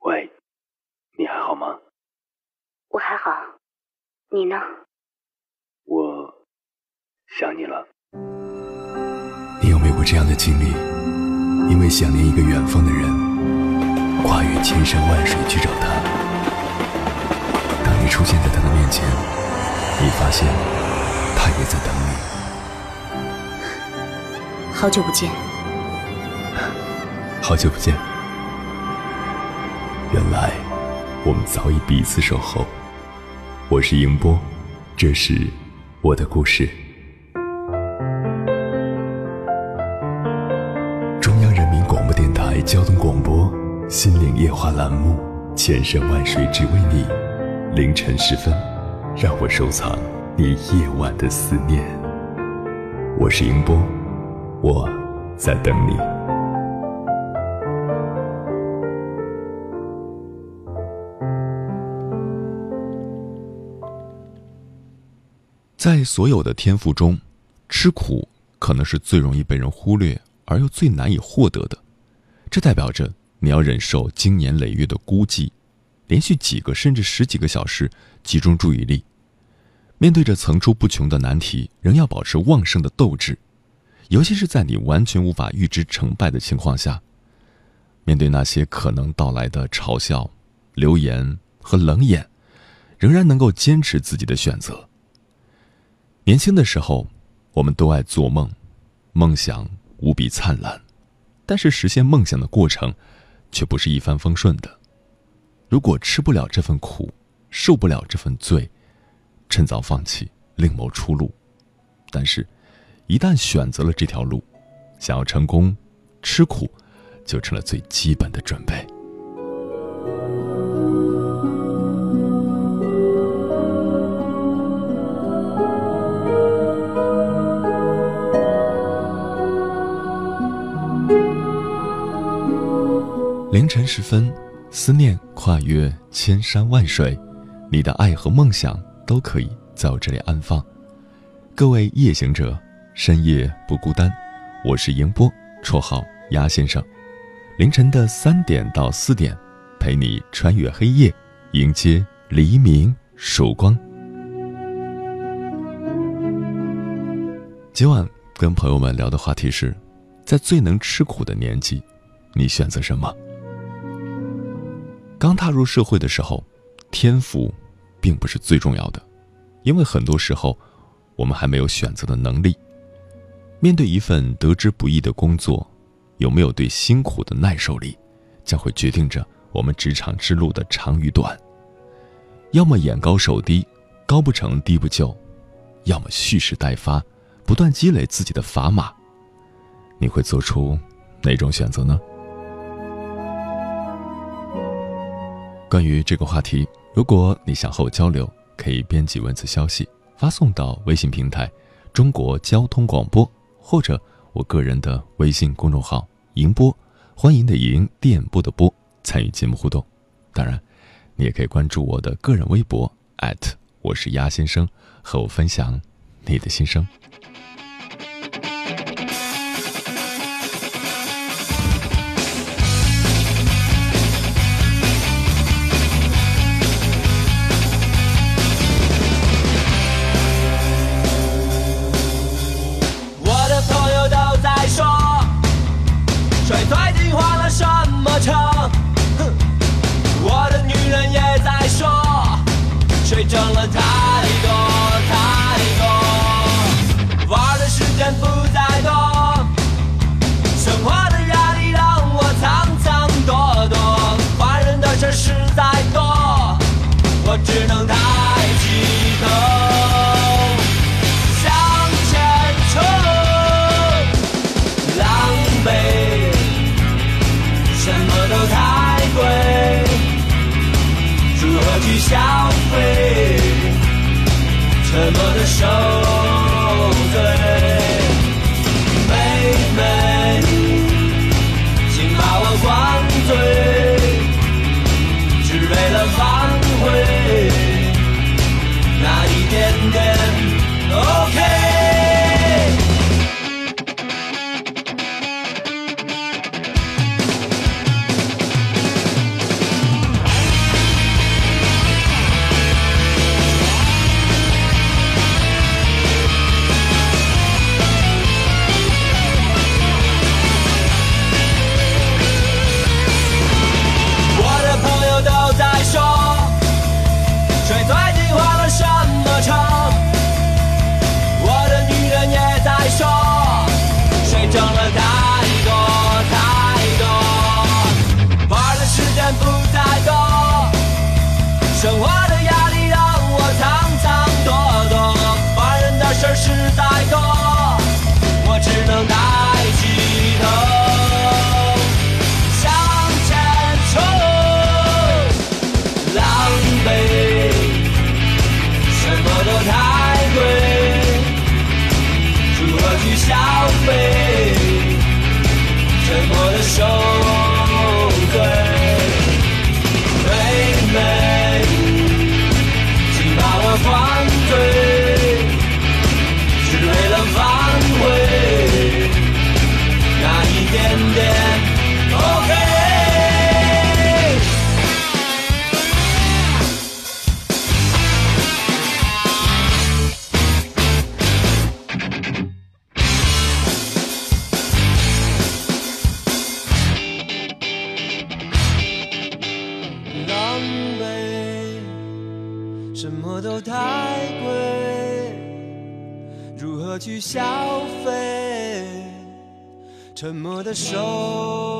喂，你还好吗？我还好，你呢？我想你了。你有没有过这样的经历？因为想念一个远方的人，跨越千山万水去找他。当你出现在他的面前，你发现他也在等你。好久不见。好久不见。原来我们早已彼此守候。我是迎波，这是我的故事。中央人民广播电台交通广播《心灵夜话》栏目，千山万水只为你。凌晨时分，让我收藏你夜晚的思念。我是迎波，我在等你。在所有的天赋中，吃苦可能是最容易被人忽略而又最难以获得的。这代表着你要忍受经年累月的孤寂，连续几个甚至十几个小时集中注意力，面对着层出不穷的难题，仍要保持旺盛的斗志。尤其是在你完全无法预知成败的情况下，面对那些可能到来的嘲笑、流言和冷眼，仍然能够坚持自己的选择。年轻的时候，我们都爱做梦，梦想无比灿烂，但是实现梦想的过程，却不是一帆风顺的。如果吃不了这份苦，受不了这份罪，趁早放弃，另谋出路。但是，一旦选择了这条路，想要成功，吃苦，就成了最基本的准备。凌晨时分，思念跨越千山万水，你的爱和梦想都可以在我这里安放。各位夜行者，深夜不孤单，我是迎波，绰号鸭先生。凌晨的三点到四点，陪你穿越黑夜，迎接黎明曙光。今晚跟朋友们聊的话题是，在最能吃苦的年纪，你选择什么？刚踏入社会的时候，天赋并不是最重要的，因为很多时候我们还没有选择的能力。面对一份得之不易的工作，有没有对辛苦的耐受力，将会决定着我们职场之路的长与短。要么眼高手低，高不成低不就；要么蓄势待发，不断积累自己的砝码。你会做出哪种选择呢？关于这个话题，如果你想和我交流，可以编辑文字消息发送到微信平台“中国交通广播”或者我个人的微信公众号“迎波”，欢迎的迎，电波的波，参与节目互动。当然，你也可以关注我的个人微博我是鸭先生，和我分享你的心声。沉默的手。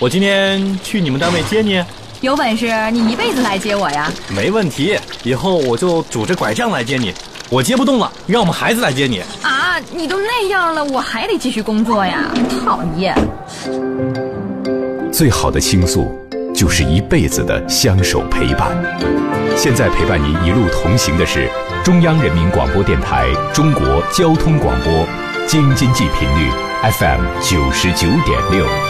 我今天去你们单位接你。有本事你一辈子来接我呀！没问题，以后我就拄着拐杖来接你。我接不动了，让我们孩子来接你。啊，你都那样了，我还得继续工作呀！讨厌。最好的倾诉，就是一辈子的相守陪伴。现在陪伴您一路同行的是中央人民广播电台中国交通广播，京津冀频率。FM 九十九点六。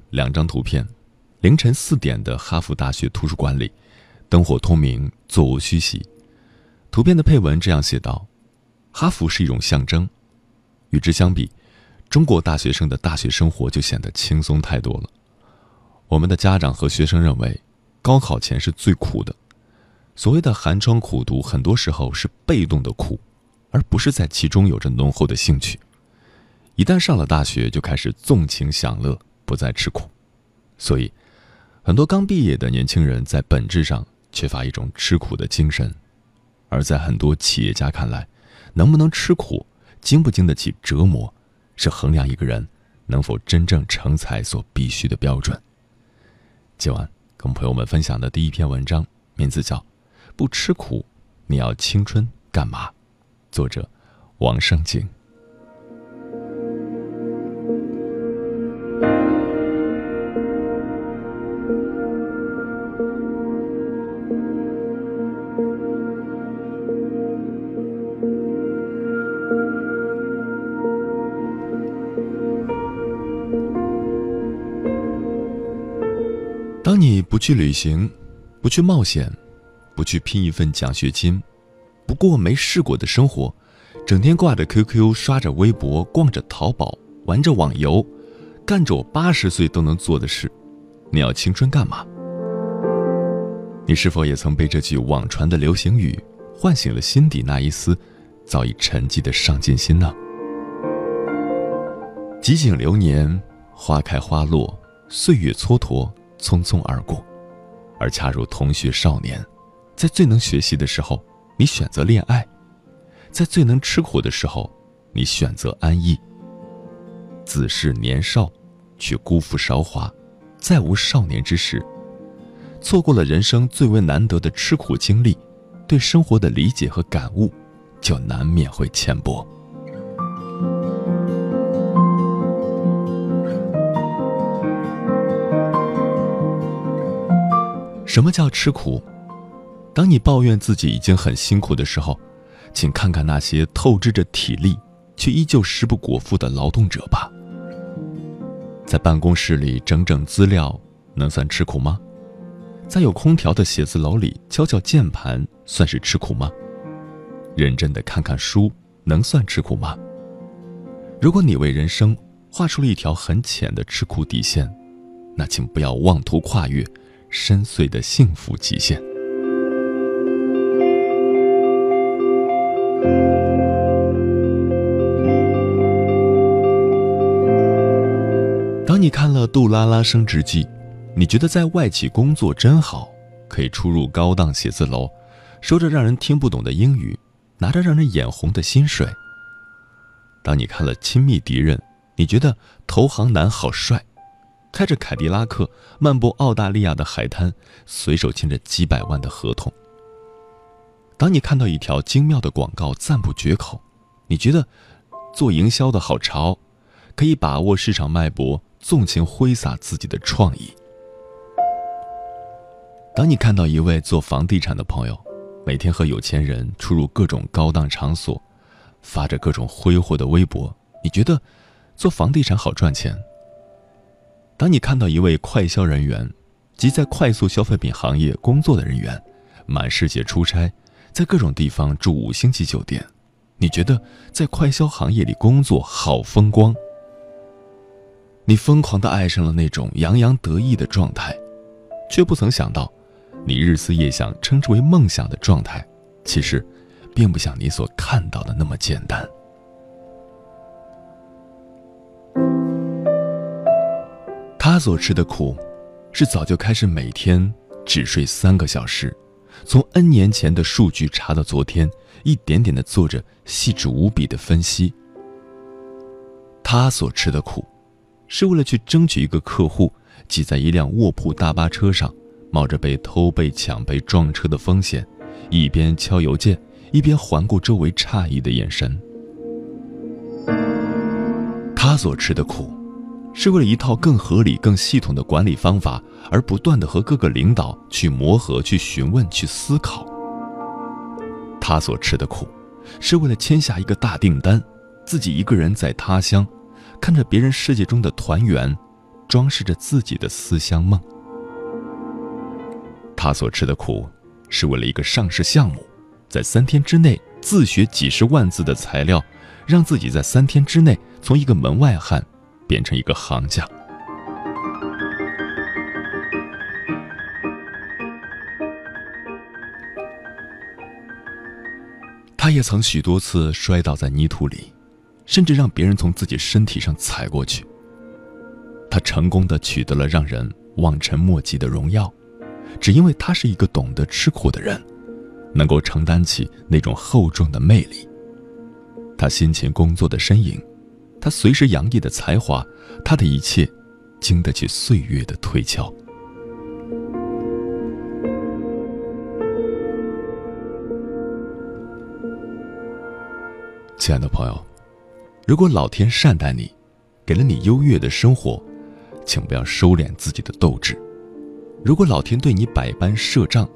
两张图片，凌晨四点的哈佛大学图书馆里，灯火通明，座无虚席。图片的配文这样写道：“哈佛是一种象征。”与之相比，中国大学生的大学生活就显得轻松太多了。我们的家长和学生认为，高考前是最苦的。所谓的寒窗苦读，很多时候是被动的苦，而不是在其中有着浓厚的兴趣。一旦上了大学，就开始纵情享乐，不再吃苦，所以，很多刚毕业的年轻人在本质上缺乏一种吃苦的精神，而在很多企业家看来，能不能吃苦，经不经得起折磨，是衡量一个人能否真正成才所必须的标准。今晚跟朋友们分享的第一篇文章，名字叫《不吃苦，你要青春干嘛》，作者王胜景。去旅行，不去冒险，不去拼一份奖学金，不过没试过的生活，整天挂着 QQ，刷着微博，逛着淘宝，玩着网游，干着我八十岁都能做的事，你要青春干嘛？你是否也曾被这句网传的流行语唤醒了心底那一丝早已沉寂的上进心呢？几景流年，花开花落，岁月蹉跎。匆匆而过，而恰如同学少年，在最能学习的时候，你选择恋爱；在最能吃苦的时候，你选择安逸。自是年少，却辜负韶华，再无少年之时。错过了人生最为难得的吃苦经历，对生活的理解和感悟，就难免会浅薄。什么叫吃苦？当你抱怨自己已经很辛苦的时候，请看看那些透支着体力却依旧食不果腹的劳动者吧。在办公室里整整资料，能算吃苦吗？在有空调的写字楼里敲敲键盘，算是吃苦吗？认真的看看书，能算吃苦吗？如果你为人生画出了一条很浅的吃苦底线，那请不要妄图跨越。深邃的幸福极限。当你看了杜拉拉升职记，你觉得在外企工作真好，可以出入高档写字楼，说着让人听不懂的英语，拿着让人眼红的薪水。当你看了《亲密敌人》，你觉得投行男好帅，开着凯迪拉克漫步澳大利亚的海滩，随手签着几百万的合同。当你看到一条精妙的广告赞不绝口，你觉得做营销的好潮，可以把握市场脉搏，纵情挥洒自己的创意。当你看到一位做房地产的朋友，每天和有钱人出入各种高档场所，发着各种挥霍的微博，你觉得做房地产好赚钱。当你看到一位快销人员，即在快速消费品行业工作的人员，满世界出差。在各种地方住五星级酒店，你觉得在快销行业里工作好风光？你疯狂的爱上了那种洋洋得意的状态，却不曾想到，你日思夜想称之为梦想的状态，其实，并不像你所看到的那么简单。他所吃的苦，是早就开始每天只睡三个小时。从 N 年前的数据查到昨天，一点点的做着细致无比的分析。他所吃的苦，是为了去争取一个客户，挤在一辆卧铺大巴车上，冒着被偷、被抢、被撞车的风险，一边敲邮件，一边环顾周围诧异的眼神。他所吃的苦。是为了一套更合理、更系统的管理方法，而不断的和各个领导去磨合、去询问、去思考。他所吃的苦，是为了签下一个大订单，自己一个人在他乡，看着别人世界中的团圆，装饰着自己的思乡梦。他所吃的苦，是为了一个上市项目，在三天之内自学几十万字的材料，让自己在三天之内从一个门外汉。变成一个行家，他也曾许多次摔倒在泥土里，甚至让别人从自己身体上踩过去。他成功的取得了让人望尘莫及的荣耀，只因为他是一个懂得吃苦的人，能够承担起那种厚重的魅力。他辛勤工作的身影。他随时洋溢的才华，他的一切，经得起岁月的推敲。亲爱的朋友，如果老天善待你，给了你优越的生活，请不要收敛自己的斗志；如果老天对你百般设障，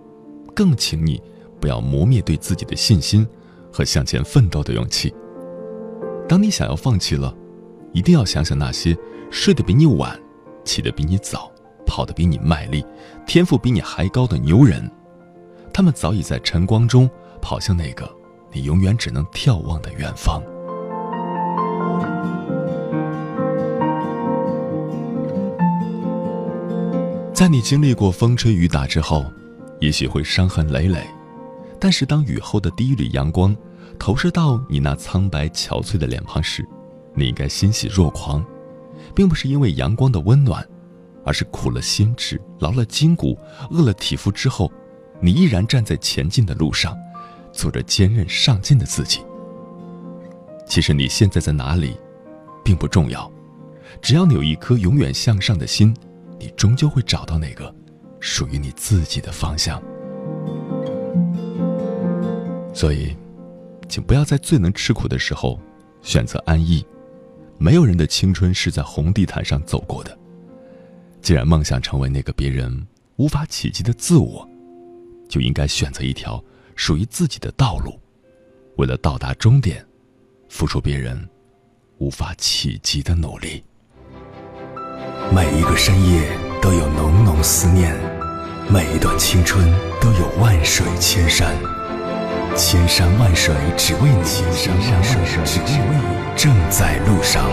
更请你不要磨灭对自己的信心和向前奋斗的勇气。当你想要放弃了，一定要想想那些睡得比你晚、起得比你早、跑得比你卖力、天赋比你还高的牛人，他们早已在晨光中跑向那个你永远只能眺望的远方。在你经历过风吹雨打之后，也许会伤痕累累，但是当雨后的第一缕阳光。投射到你那苍白憔悴的脸庞时，你应该欣喜若狂，并不是因为阳光的温暖，而是苦了心智、劳了筋骨、饿了体肤之后，你依然站在前进的路上，做着坚韧上进的自己。其实你现在在哪里，并不重要，只要你有一颗永远向上的心，你终究会找到那个属于你自己的方向。所以。请不要在最能吃苦的时候选择安逸。没有人的青春是在红地毯上走过的。既然梦想成为那个别人无法企及的自我，就应该选择一条属于自己的道路。为了到达终点，付出别人无法企及的努力。每一个深夜都有浓浓思念，每一段青春都有万水千山。千山万水只为你，千山万水只为你，正在路上。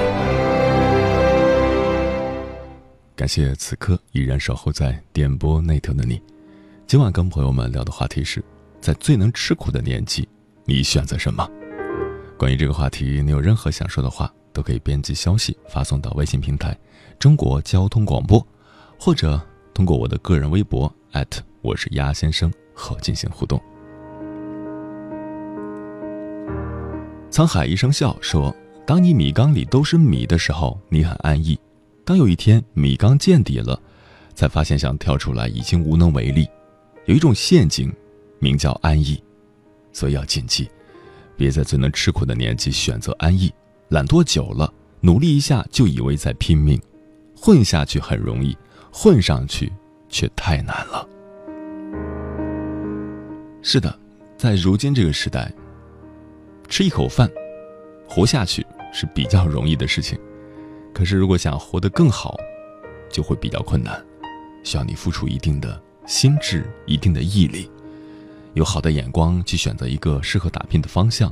感谢此刻依然守候在点播那头的你。今晚跟朋友们聊的话题是：在最能吃苦的年纪，你选择什么？关于这个话题，你有任何想说的话，都可以编辑消息发送到微信平台“中国交通广播”，或者通过我的个人微博我是鸭先生和进行互动。沧海一声笑说：“当你米缸里都是米的时候，你很安逸；当有一天米缸见底了，才发现想跳出来已经无能为力。有一种陷阱，名叫安逸，所以要谨记，别在最能吃苦的年纪选择安逸。懒惰久了，努力一下就以为在拼命，混下去很容易，混上去却太难了。是的，在如今这个时代。”吃一口饭，活下去是比较容易的事情，可是如果想活得更好，就会比较困难，需要你付出一定的心智、一定的毅力，有好的眼光去选择一个适合打拼的方向，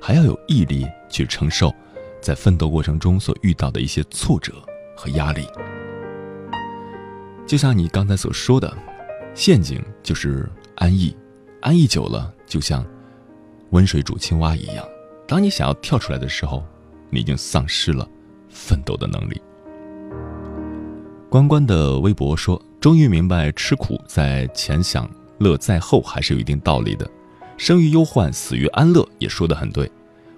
还要有毅力去承受在奋斗过程中所遇到的一些挫折和压力。就像你刚才所说的，陷阱就是安逸，安逸久了就像。温水煮青蛙一样，当你想要跳出来的时候，你已经丧失了奋斗的能力。关关的微博说：“终于明白，吃苦在前，享乐在后，还是有一定道理的。生于忧患，死于安乐，也说得很对。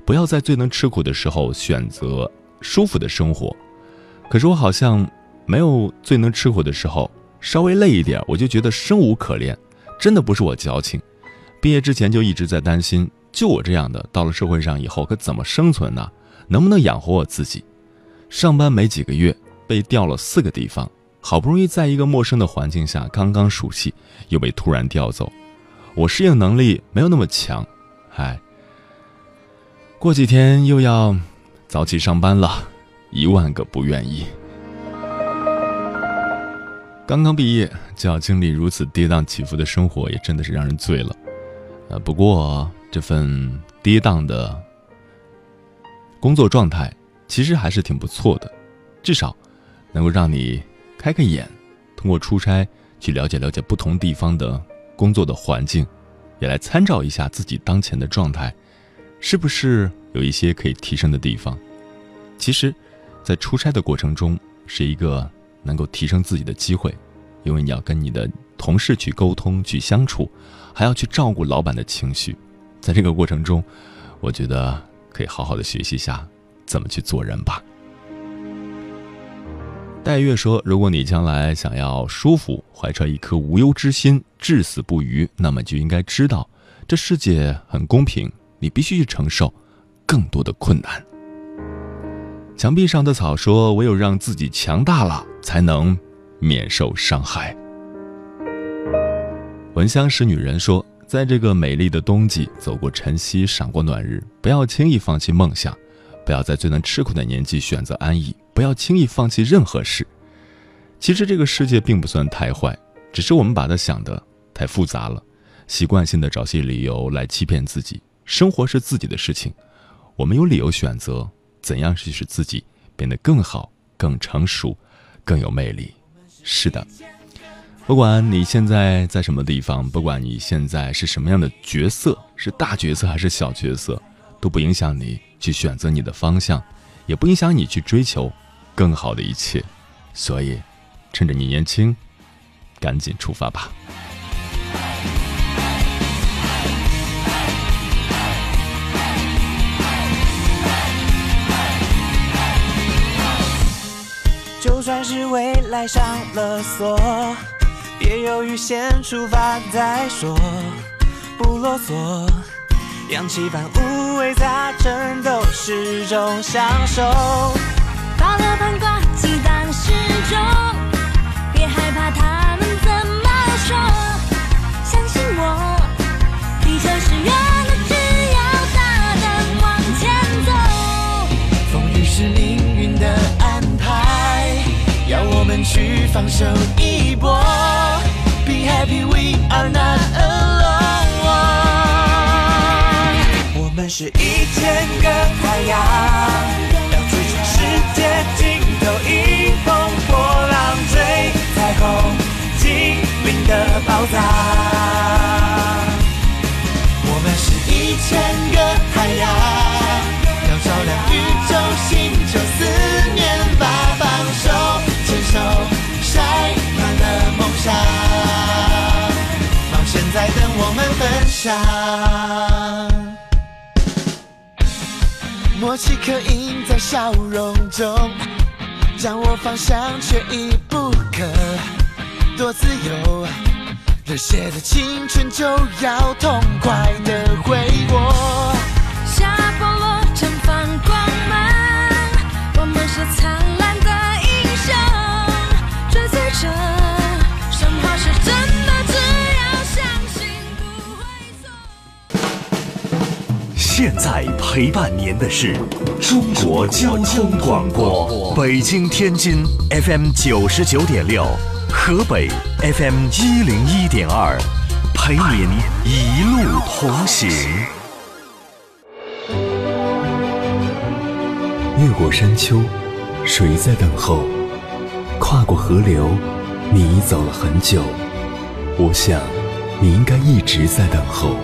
不要在最能吃苦的时候选择舒服的生活。可是我好像没有最能吃苦的时候，稍微累一点，我就觉得生无可恋。真的不是我矫情，毕业之前就一直在担心。”就我这样的，到了社会上以后可怎么生存呢？能不能养活我自己？上班没几个月，被调了四个地方，好不容易在一个陌生的环境下刚刚熟悉，又被突然调走，我适应能力没有那么强，唉。过几天又要早起上班了，一万个不愿意。刚刚毕业就要经历如此跌宕起伏的生活，也真的是让人醉了。呃，不过。这份跌宕的工作状态，其实还是挺不错的，至少能够让你开开眼，通过出差去了解了解不同地方的工作的环境，也来参照一下自己当前的状态，是不是有一些可以提升的地方。其实，在出差的过程中，是一个能够提升自己的机会，因为你要跟你的同事去沟通、去相处，还要去照顾老板的情绪。在这个过程中，我觉得可以好好的学习一下怎么去做人吧。戴月说：“如果你将来想要舒服，怀揣一颗无忧之心，至死不渝，那么就应该知道，这世界很公平，你必须去承受更多的困难。”墙壁上的草说：“唯有让自己强大了，才能免受伤害。”闻香识女人说。在这个美丽的冬季，走过晨曦，赏过暖日，不要轻易放弃梦想，不要在最能吃苦的年纪选择安逸，不要轻易放弃任何事。其实这个世界并不算太坏，只是我们把它想的太复杂了，习惯性的找些理由来欺骗自己。生活是自己的事情，我们有理由选择怎样去使自己变得更好、更成熟、更有魅力。是的。不管你现在在什么地方，不管你现在是什么样的角色，是大角色还是小角色，都不影响你去选择你的方向，也不影响你去追求更好的一切。所以，趁着你年轻，赶紧出发吧！就算是未来上了锁。别犹豫，先出发再说，不啰嗦。氧气般五味杂陈都是种享受。保留盘挂鸡蛋时钟，别害怕他们怎么说。相信我，去放手一搏，Be。happy we are not alone。我们是一千个太阳，要追逐世界尽头，迎风破浪，追彩虹精灵的宝藏。我们是一千个太阳，要照亮宇宙。寻求思念吧，放手牵手，晒满了梦想，冒险在等我们分享。默契刻印在笑容中，掌握方向却已不可多自由。热血的青春就要痛快的挥霍。下菠萝绽放光芒，我们是灿现在陪伴您的是中国交通广播，北京、天津 FM 九十九点六，河北 FM 一零一点二，陪您一路同行。越过山丘，谁在等候？跨过河流，你走了很久。我想，你应该一直在等候。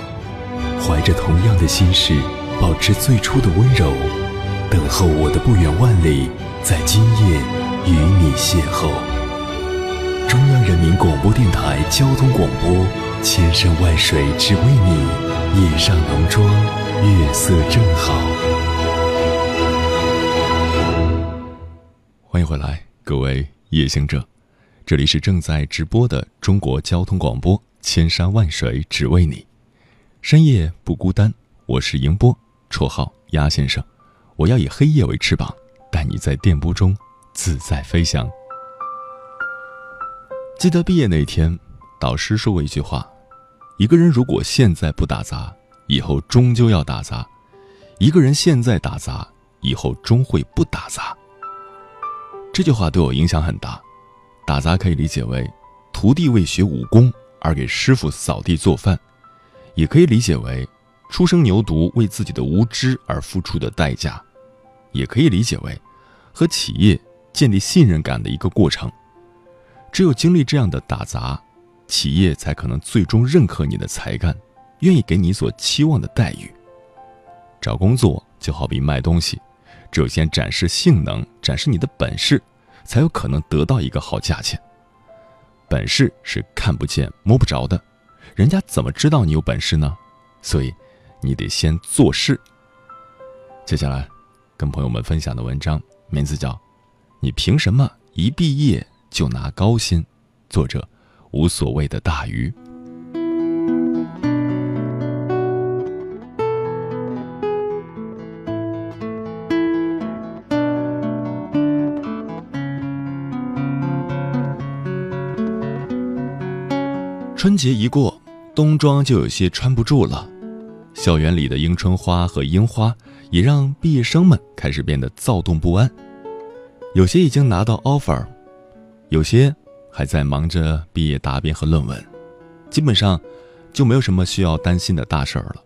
怀着同样的心事，保持最初的温柔，等候我的不远万里，在今夜与你邂逅。中央人民广播电台交通广播，千山万水只为你，夜上浓妆，月色正好。欢迎回来，各位夜行者，这里是正在直播的中国交通广播，千山万水只为你，深夜不孤单。我是迎波，绰号鸭先生。我要以黑夜为翅膀，带你在电波中自在飞翔。记得毕业那天，导师说过一句话：一个人如果现在不打杂，以后终究要打杂；一个人现在打杂，以后终会不打杂。这句话对我影响很大。打杂可以理解为徒弟为学武功而给师傅扫地做饭，也可以理解为初生牛犊为自己的无知而付出的代价，也可以理解为和企业建立信任感的一个过程。只有经历这样的打杂，企业才可能最终认可你的才干，愿意给你所期望的待遇。找工作就好比卖东西，只有先展示性能，展示你的本事，才有可能得到一个好价钱。本事是看不见摸不着的，人家怎么知道你有本事呢？所以，你得先做事。接下来，跟朋友们分享的文章名字叫《你凭什么一毕业就拿高薪》，作者无所谓的大鱼。春节一过，冬装就有些穿不住了。校园里的迎春花和樱花，也让毕业生们开始变得躁动不安。有些已经拿到 offer，有些还在忙着毕业答辩和论文，基本上就没有什么需要担心的大事儿了。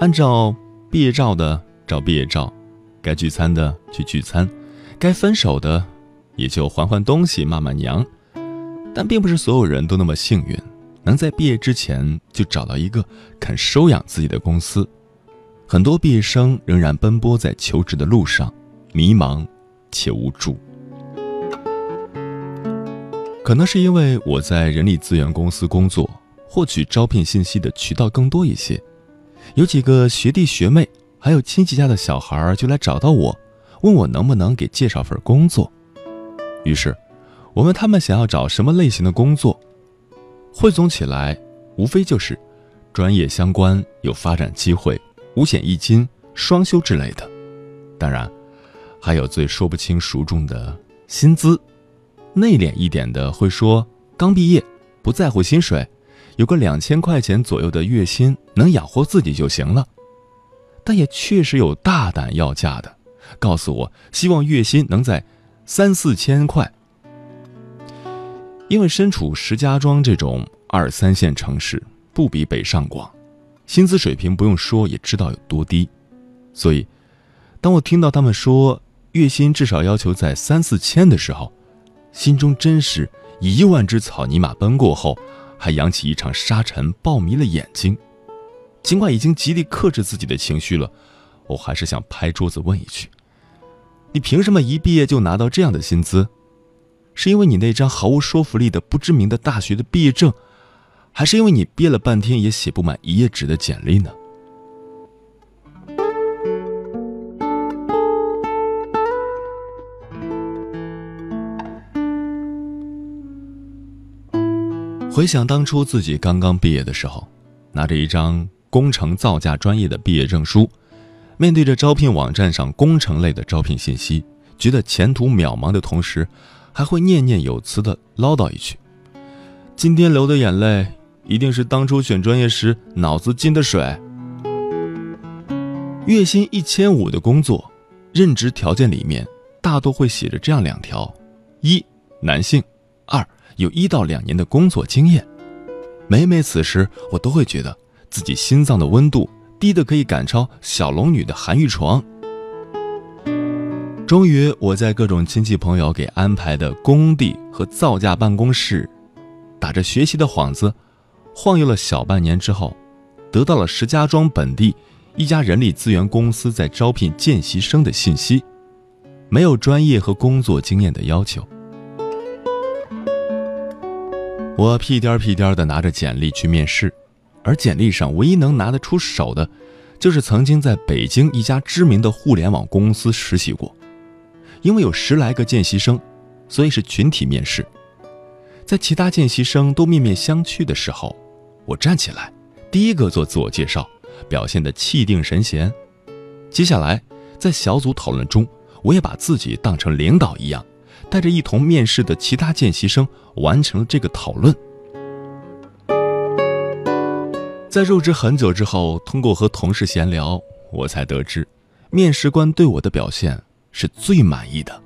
按照毕业照的照毕业照，该聚餐的去聚餐，该分手的也就还还东西、骂骂娘。但并不是所有人都那么幸运，能在毕业之前就找到一个肯收养自己的公司。很多毕业生仍然奔波在求职的路上，迷茫且无助。可能是因为我在人力资源公司工作，获取招聘信息的渠道更多一些，有几个学弟学妹，还有亲戚家的小孩就来找到我，问我能不能给介绍份工作。于是。我问他们想要找什么类型的工作，汇总起来，无非就是专业相关、有发展机会、五险一金、双休之类的。当然，还有最说不清孰重的薪资。内敛一点的会说刚毕业，不在乎薪水，有个两千块钱左右的月薪能养活自己就行了。但也确实有大胆要价的，告诉我希望月薪能在三四千块。因为身处石家庄这种二三线城市，不比北上广，薪资水平不用说也知道有多低，所以，当我听到他们说月薪至少要求在三四千的时候，心中真是一万只草泥马奔过后，还扬起一场沙尘暴迷了眼睛。尽管已经极力克制自己的情绪了，我还是想拍桌子问一句：你凭什么一毕业就拿到这样的薪资？是因为你那张毫无说服力的不知名的大学的毕业证，还是因为你憋了半天也写不满一页纸的简历呢？回想当初自己刚刚毕业的时候，拿着一张工程造价专业的毕业证书，面对着招聘网站上工程类的招聘信息，觉得前途渺茫的同时，还会念念有词的唠叨一句：“今天流的眼泪，一定是当初选专业时脑子进的水。”月薪一千五的工作，任职条件里面大多会写着这样两条：一，男性；二。有一到两年的工作经验，每每此时，我都会觉得自己心脏的温度低的可以赶超小龙女的寒玉床。终于，我在各种亲戚朋友给安排的工地和造价办公室，打着学习的幌子，晃悠了小半年之后，得到了石家庄本地一家人力资源公司在招聘见习生的信息，没有专业和工作经验的要求。我屁颠儿屁颠儿的拿着简历去面试，而简历上唯一能拿得出手的，就是曾经在北京一家知名的互联网公司实习过。因为有十来个见习生，所以是群体面试。在其他见习生都面面相觑的时候，我站起来，第一个做自我介绍，表现得气定神闲。接下来，在小组讨论中，我也把自己当成领导一样。带着一同面试的其他见习生完成了这个讨论。在入职很久之后，通过和同事闲聊，我才得知，面试官对我的表现是最满意的，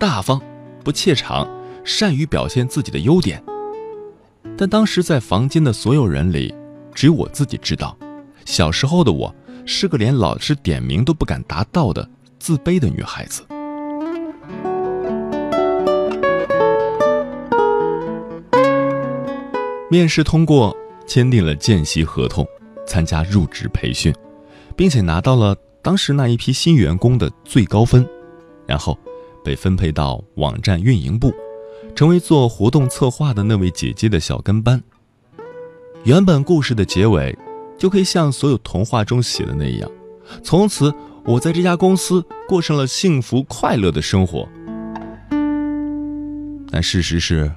大方，不怯场，善于表现自己的优点。但当时在房间的所有人里，只有我自己知道，小时候的我是个连老师点名都不敢达到的自卑的女孩子。面试通过，签订了见习合同，参加入职培训，并且拿到了当时那一批新员工的最高分，然后被分配到网站运营部，成为做活动策划的那位姐姐的小跟班。原本故事的结尾，就可以像所有童话中写的那样，从此我在这家公司过上了幸福快乐的生活。但事实是，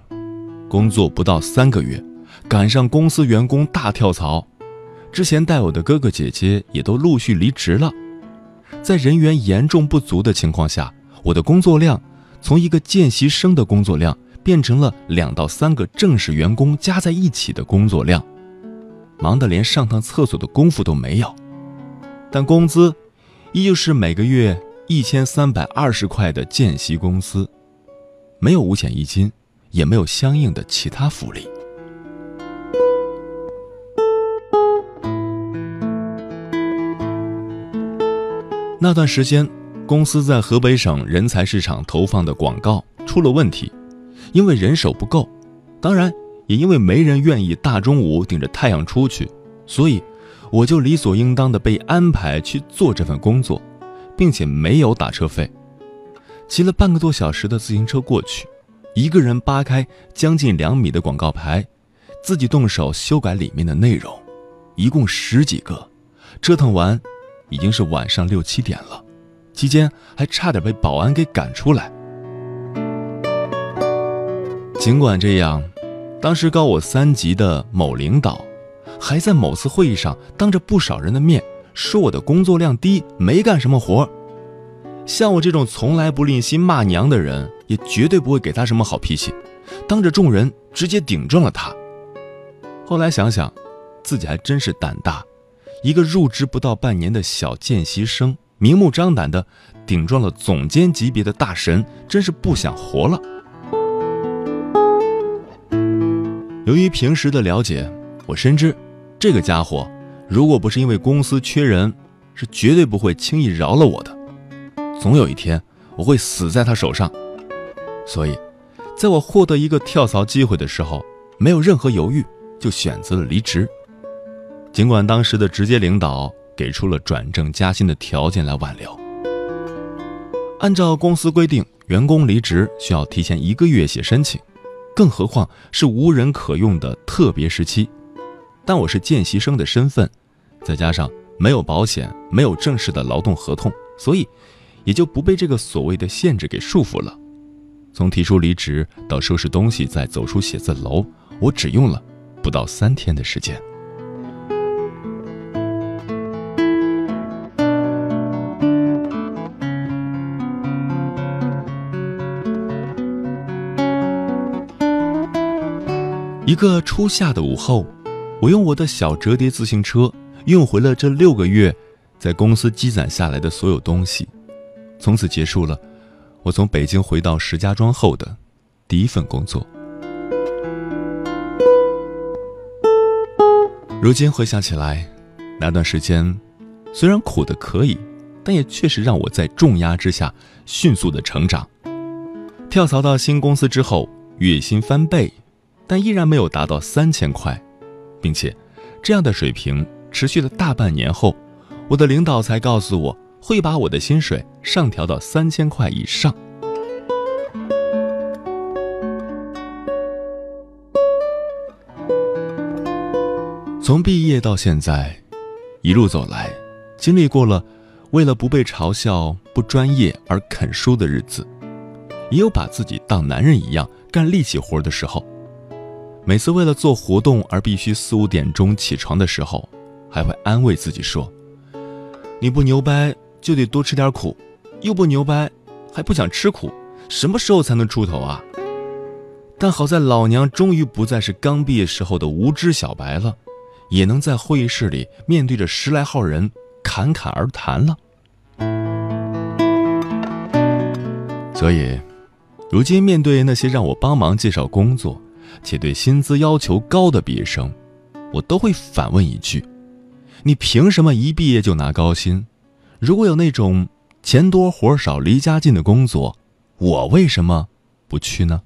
工作不到三个月。赶上公司员工大跳槽，之前带我的哥哥姐姐也都陆续离职了。在人员严重不足的情况下，我的工作量从一个见习生的工作量变成了两到三个正式员工加在一起的工作量，忙得连上趟厕所的功夫都没有。但工资依旧是每个月一千三百二十块的见习工资，没有五险一金，也没有相应的其他福利。那段时间，公司在河北省人才市场投放的广告出了问题，因为人手不够，当然也因为没人愿意大中午顶着太阳出去，所以我就理所应当的被安排去做这份工作，并且没有打车费，骑了半个多小时的自行车过去，一个人扒开将近两米的广告牌，自己动手修改里面的内容，一共十几个，折腾完。已经是晚上六七点了，期间还差点被保安给赶出来。尽管这样，当时高我三级的某领导，还在某次会议上当着不少人的面说我的工作量低，没干什么活。像我这种从来不吝惜骂娘的人，也绝对不会给他什么好脾气，当着众人直接顶撞了他。后来想想，自己还真是胆大。一个入职不到半年的小见习生，明目张胆的顶撞了总监级别的大神，真是不想活了。由于平时的了解，我深知这个家伙，如果不是因为公司缺人，是绝对不会轻易饶了我的。总有一天，我会死在他手上。所以，在我获得一个跳槽机会的时候，没有任何犹豫，就选择了离职。尽管当时的直接领导给出了转正加薪的条件来挽留，按照公司规定，员工离职需要提前一个月写申请，更何况是无人可用的特别时期。但我是见习生的身份，再加上没有保险，没有正式的劳动合同，所以也就不被这个所谓的限制给束缚了。从提出离职到收拾东西再走出写字楼，我只用了不到三天的时间。一个初夏的午后，我用我的小折叠自行车运回了这六个月在公司积攒下来的所有东西，从此结束了我从北京回到石家庄后的第一份工作。如今回想起来，那段时间虽然苦的可以，但也确实让我在重压之下迅速的成长。跳槽到新公司之后，月薪翻倍。但依然没有达到三千块，并且，这样的水平持续了大半年后，我的领导才告诉我会把我的薪水上调到三千块以上。从毕业到现在，一路走来，经历过了为了不被嘲笑不专业而啃书的日子，也有把自己当男人一样干力气活的时候。每次为了做活动而必须四五点钟起床的时候，还会安慰自己说：“你不牛掰就得多吃点苦，又不牛掰还不想吃苦，什么时候才能出头啊？”但好在老娘终于不再是刚毕业时候的无知小白了，也能在会议室里面对着十来号人侃侃而谈了。所以，如今面对那些让我帮忙介绍工作，且对薪资要求高的毕业生，我都会反问一句：“你凭什么一毕业就拿高薪？如果有那种钱多活少、离家近的工作，我为什么不去呢？”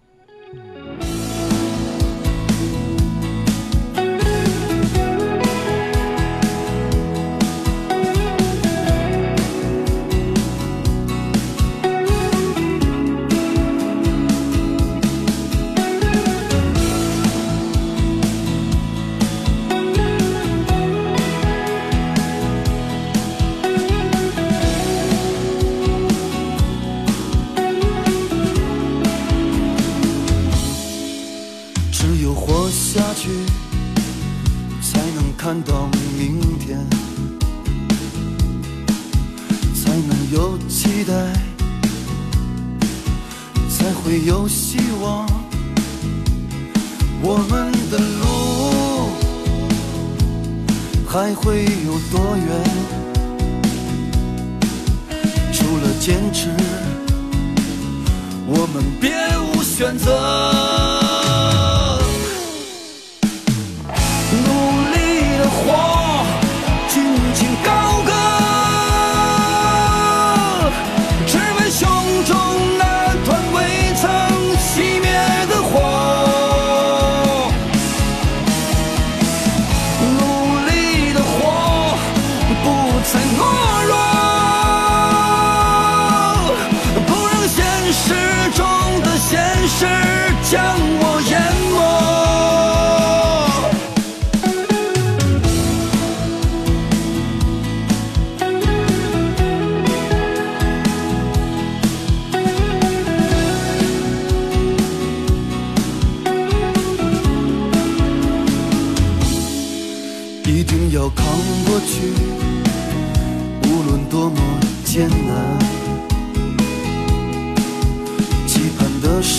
会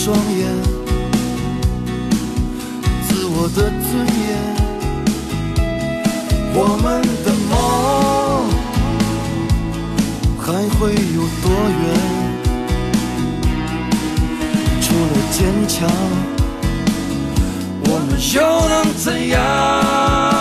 双眼自我的尊严。我们的梦还会有多远？除了坚强我们又能怎样？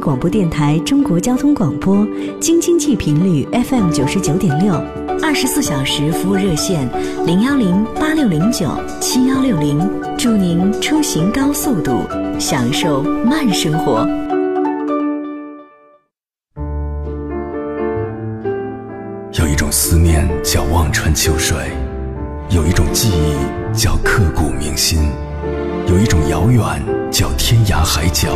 广播电台中国交通广播，京津冀频率 FM 九十九点六，二十四小时服务热线零幺零八六零九七幺六零，祝您出行高速度，享受慢生活。有一种思念叫望穿秋水，有一种记忆叫刻骨铭心，有一种遥远叫天涯海角，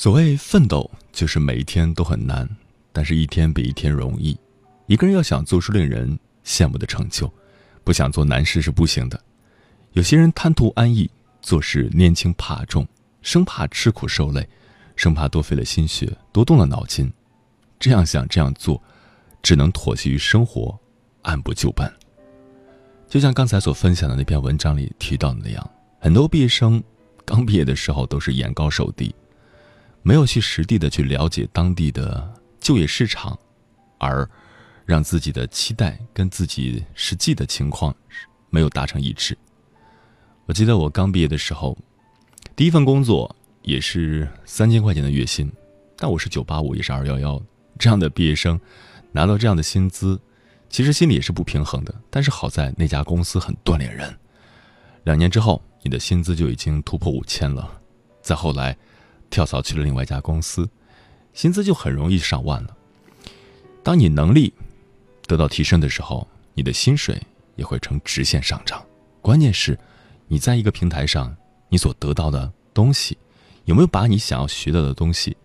所谓奋斗，就是每一天都很难，但是一天比一天容易。一个人要想做出令人羡慕的成就，不想做难事是不行的。有些人贪图安逸，做事拈轻怕重，生怕吃苦受累，生怕多费了心血，多动了脑筋。这样想这样做，只能妥协于生活，按部就班。就像刚才所分享的那篇文章里提到的那样，很多毕业生刚毕业的时候都是眼高手低。没有去实地的去了解当地的就业市场，而让自己的期待跟自己实际的情况没有达成一致。我记得我刚毕业的时候，第一份工作也是三千块钱的月薪，但我是九八五，也是二幺幺这样的毕业生，拿到这样的薪资，其实心里也是不平衡的。但是好在那家公司很锻炼人，两年之后，你的薪资就已经突破五千了。再后来。跳槽去了另外一家公司，薪资就很容易上万了。当你能力得到提升的时候，你的薪水也会呈直线上涨。关键是，你在一个平台上，你所得到的东西，有没有把你想要学到的东西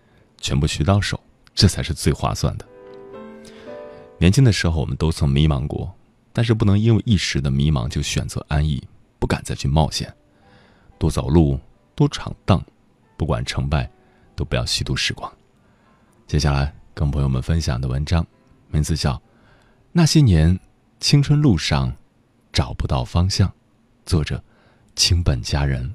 全部学到手，这才是最划算的。年轻的时候，我们都曾迷茫过，但是不能因为一时的迷茫就选择安逸，不敢再去冒险。多走路，多闯荡。不管成败，都不要虚度时光。接下来跟朋友们分享的文章，名字叫《那些年青春路上找不到方向》，作者清本佳人。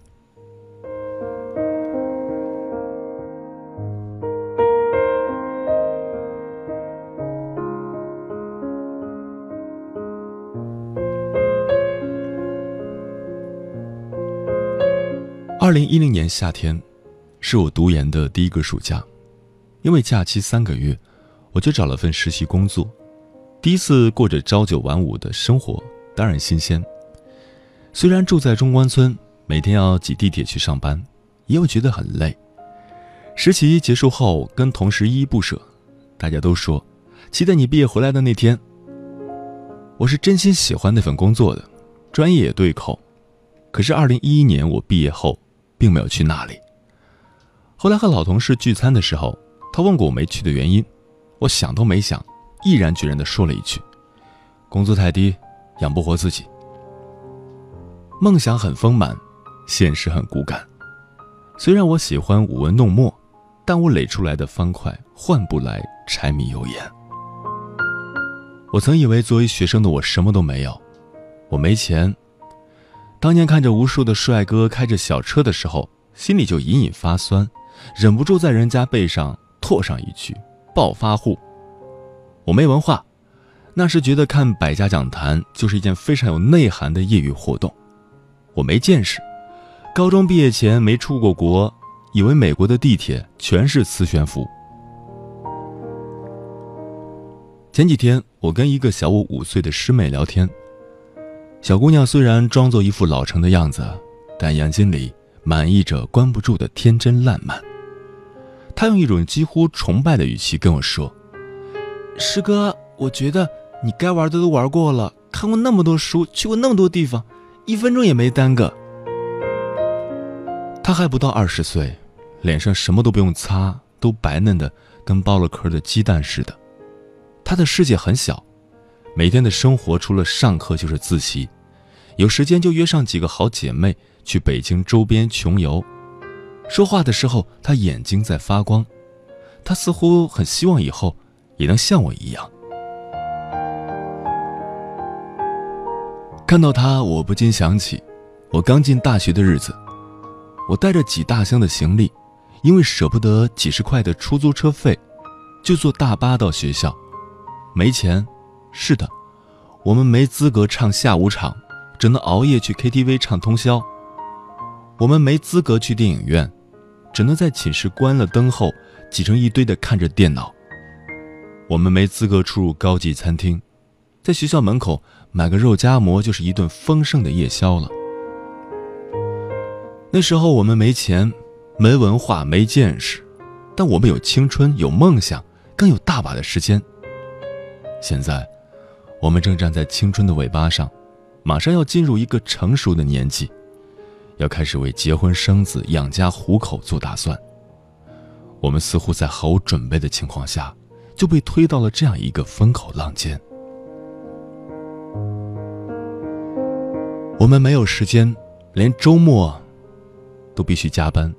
二零一零年夏天。是我读研的第一个暑假，因为假期三个月，我就找了份实习工作。第一次过着朝九晚五的生活，当然新鲜。虽然住在中关村，每天要挤地铁去上班，也有觉得很累。实习结束后，跟同事依依不舍，大家都说期待你毕业回来的那天。我是真心喜欢那份工作的，专业也对口。可是二零一一年我毕业后，并没有去那里。后来和老同事聚餐的时候，他问过我没去的原因，我想都没想，毅然决然地说了一句：“工资太低，养不活自己。”梦想很丰满，现实很骨感。虽然我喜欢舞文弄墨，但我垒出来的方块换不来柴米油盐。我曾以为作为学生的我什么都没有，我没钱。当年看着无数的帅哥开着小车的时候，心里就隐隐发酸。忍不住在人家背上唾上一句“暴发户”。我没文化，那时觉得看百家讲坛就是一件非常有内涵的业余活动。我没见识，高中毕业前没出过国，以为美国的地铁全是磁悬浮。前几天我跟一个小我五岁的师妹聊天，小姑娘虽然装作一副老成的样子，但眼睛里满溢着关不住的天真烂漫。他用一种几乎崇拜的语气跟我说：“师哥，我觉得你该玩的都玩过了，看过那么多书，去过那么多地方，一分钟也没耽搁。”他还不到二十岁，脸上什么都不用擦，都白嫩的跟剥了壳的鸡蛋似的。他的世界很小，每天的生活除了上课就是自习，有时间就约上几个好姐妹去北京周边穷游。说话的时候，他眼睛在发光，他似乎很希望以后也能像我一样。看到他，我不禁想起，我刚进大学的日子，我带着几大箱的行李，因为舍不得几十块的出租车费，就坐大巴到学校。没钱，是的，我们没资格唱下午场，只能熬夜去 KTV 唱通宵。我们没资格去电影院，只能在寝室关了灯后挤成一堆的看着电脑。我们没资格出入高级餐厅，在学校门口买个肉夹馍就是一顿丰盛的夜宵了。那时候我们没钱，没文化，没见识，但我们有青春，有梦想，更有大把的时间。现在，我们正站在青春的尾巴上，马上要进入一个成熟的年纪，要开始为结婚生子、养家糊口做打算。我们似乎在毫无准备的情况下，就被推到了这样一个风口浪尖。我们没有时间，连周末。都必须加班，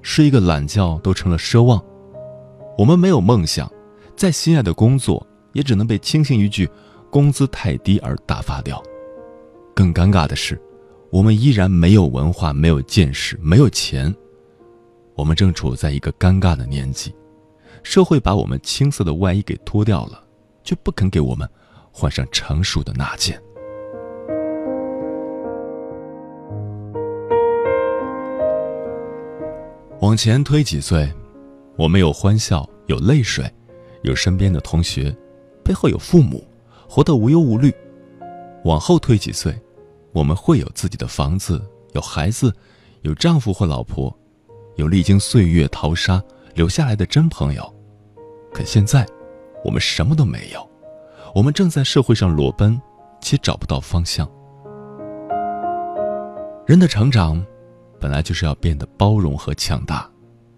睡一个懒觉都成了奢望。我们没有梦想，再心爱的工作也只能被轻轻一句“工资太低”而打发掉。更尴尬的是，我们依然没有文化，没有见识，没有钱。我们正处在一个尴尬的年纪，社会把我们青涩的外衣给脱掉了，却不肯给我们换上成熟的那件。往前推几岁，我们有欢笑，有泪水，有身边的同学，背后有父母，活得无忧无虑。往后推几岁，我们会有自己的房子，有孩子，有丈夫或老婆，有历经岁月淘沙留下来的真朋友。可现在，我们什么都没有，我们正在社会上裸奔，且找不到方向。人的成长。本来就是要变得包容和强大，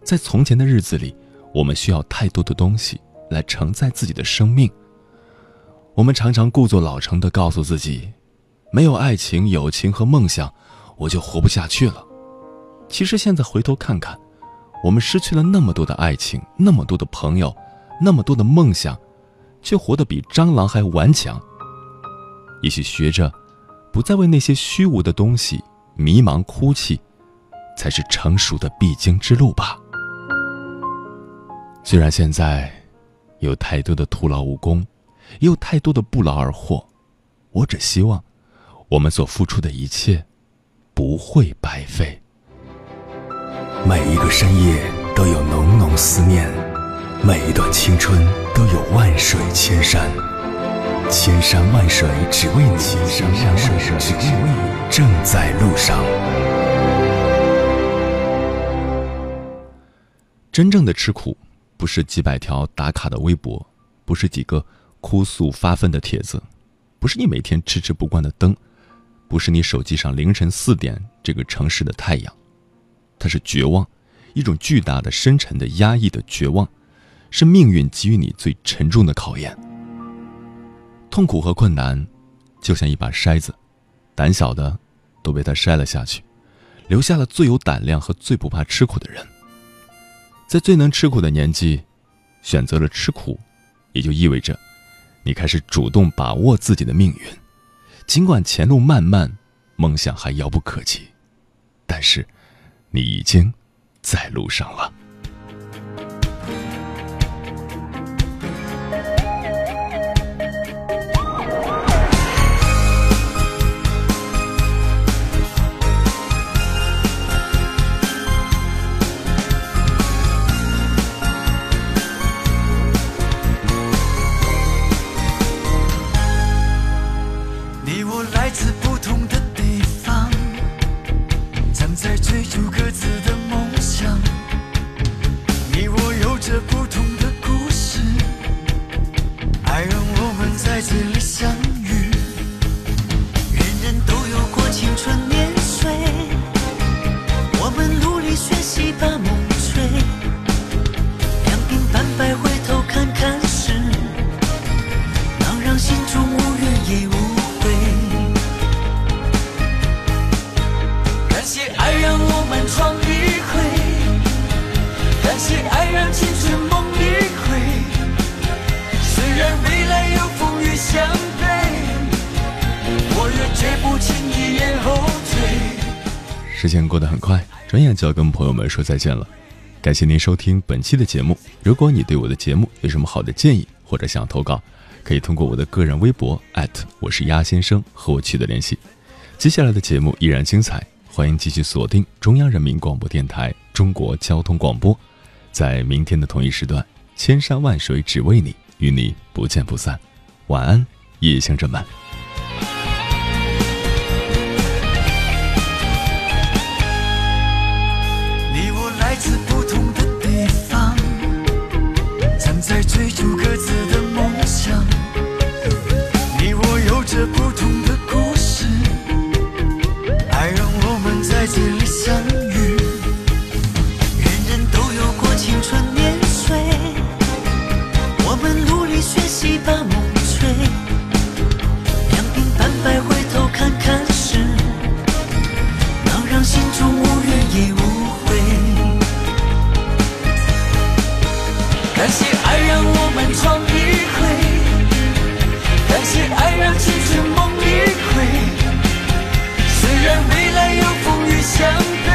在从前的日子里，我们需要太多的东西来承载自己的生命。我们常常故作老成的告诉自己，没有爱情、友情和梦想，我就活不下去了。其实现在回头看看，我们失去了那么多的爱情，那么多的朋友，那么多的梦想，却活得比蟑螂还顽强。也许学着，不再为那些虚无的东西迷茫哭泣。才是成熟的必经之路吧。虽然现在有太多的徒劳无功，也有太多的不劳而获，我只希望我们所付出的一切不会白费。每一个深夜都有浓浓思念，每一段青春都有万水千山，千山万水只为你，千山万水只为你，正在路上。真正的吃苦，不是几百条打卡的微博，不是几个哭诉发愤的帖子，不是你每天迟迟不关的灯，不是你手机上凌晨四点这个城市的太阳，它是绝望，一种巨大的、深沉的、压抑的绝望，是命运给予你最沉重的考验。痛苦和困难，就像一把筛子，胆小的都被它筛了下去，留下了最有胆量和最不怕吃苦的人。在最能吃苦的年纪，选择了吃苦，也就意味着，你开始主动把握自己的命运。尽管前路漫漫，梦想还遥不可及，但是，你已经在路上了。时间过得很快，转眼就要跟朋友们说再见了。感谢您收听本期的节目。如果你对我的节目有什么好的建议，或者想投稿，可以通过我的个人微博我是鸭先生和我取得联系。接下来的节目依然精彩，欢迎继续锁定中央人民广播电台中国交通广播，在明天的同一时段，千山万水只为你，与你不见不散。晚安，夜行者们。追逐各自的梦想。你我有着不同的故事，爱让我们在这里相遇。人人都有过青春年岁，我们努力学习把梦追。两鬓斑白回头看看时，能让心中。闯一回感谢爱让青春梦一回虽然未来有风雨相陪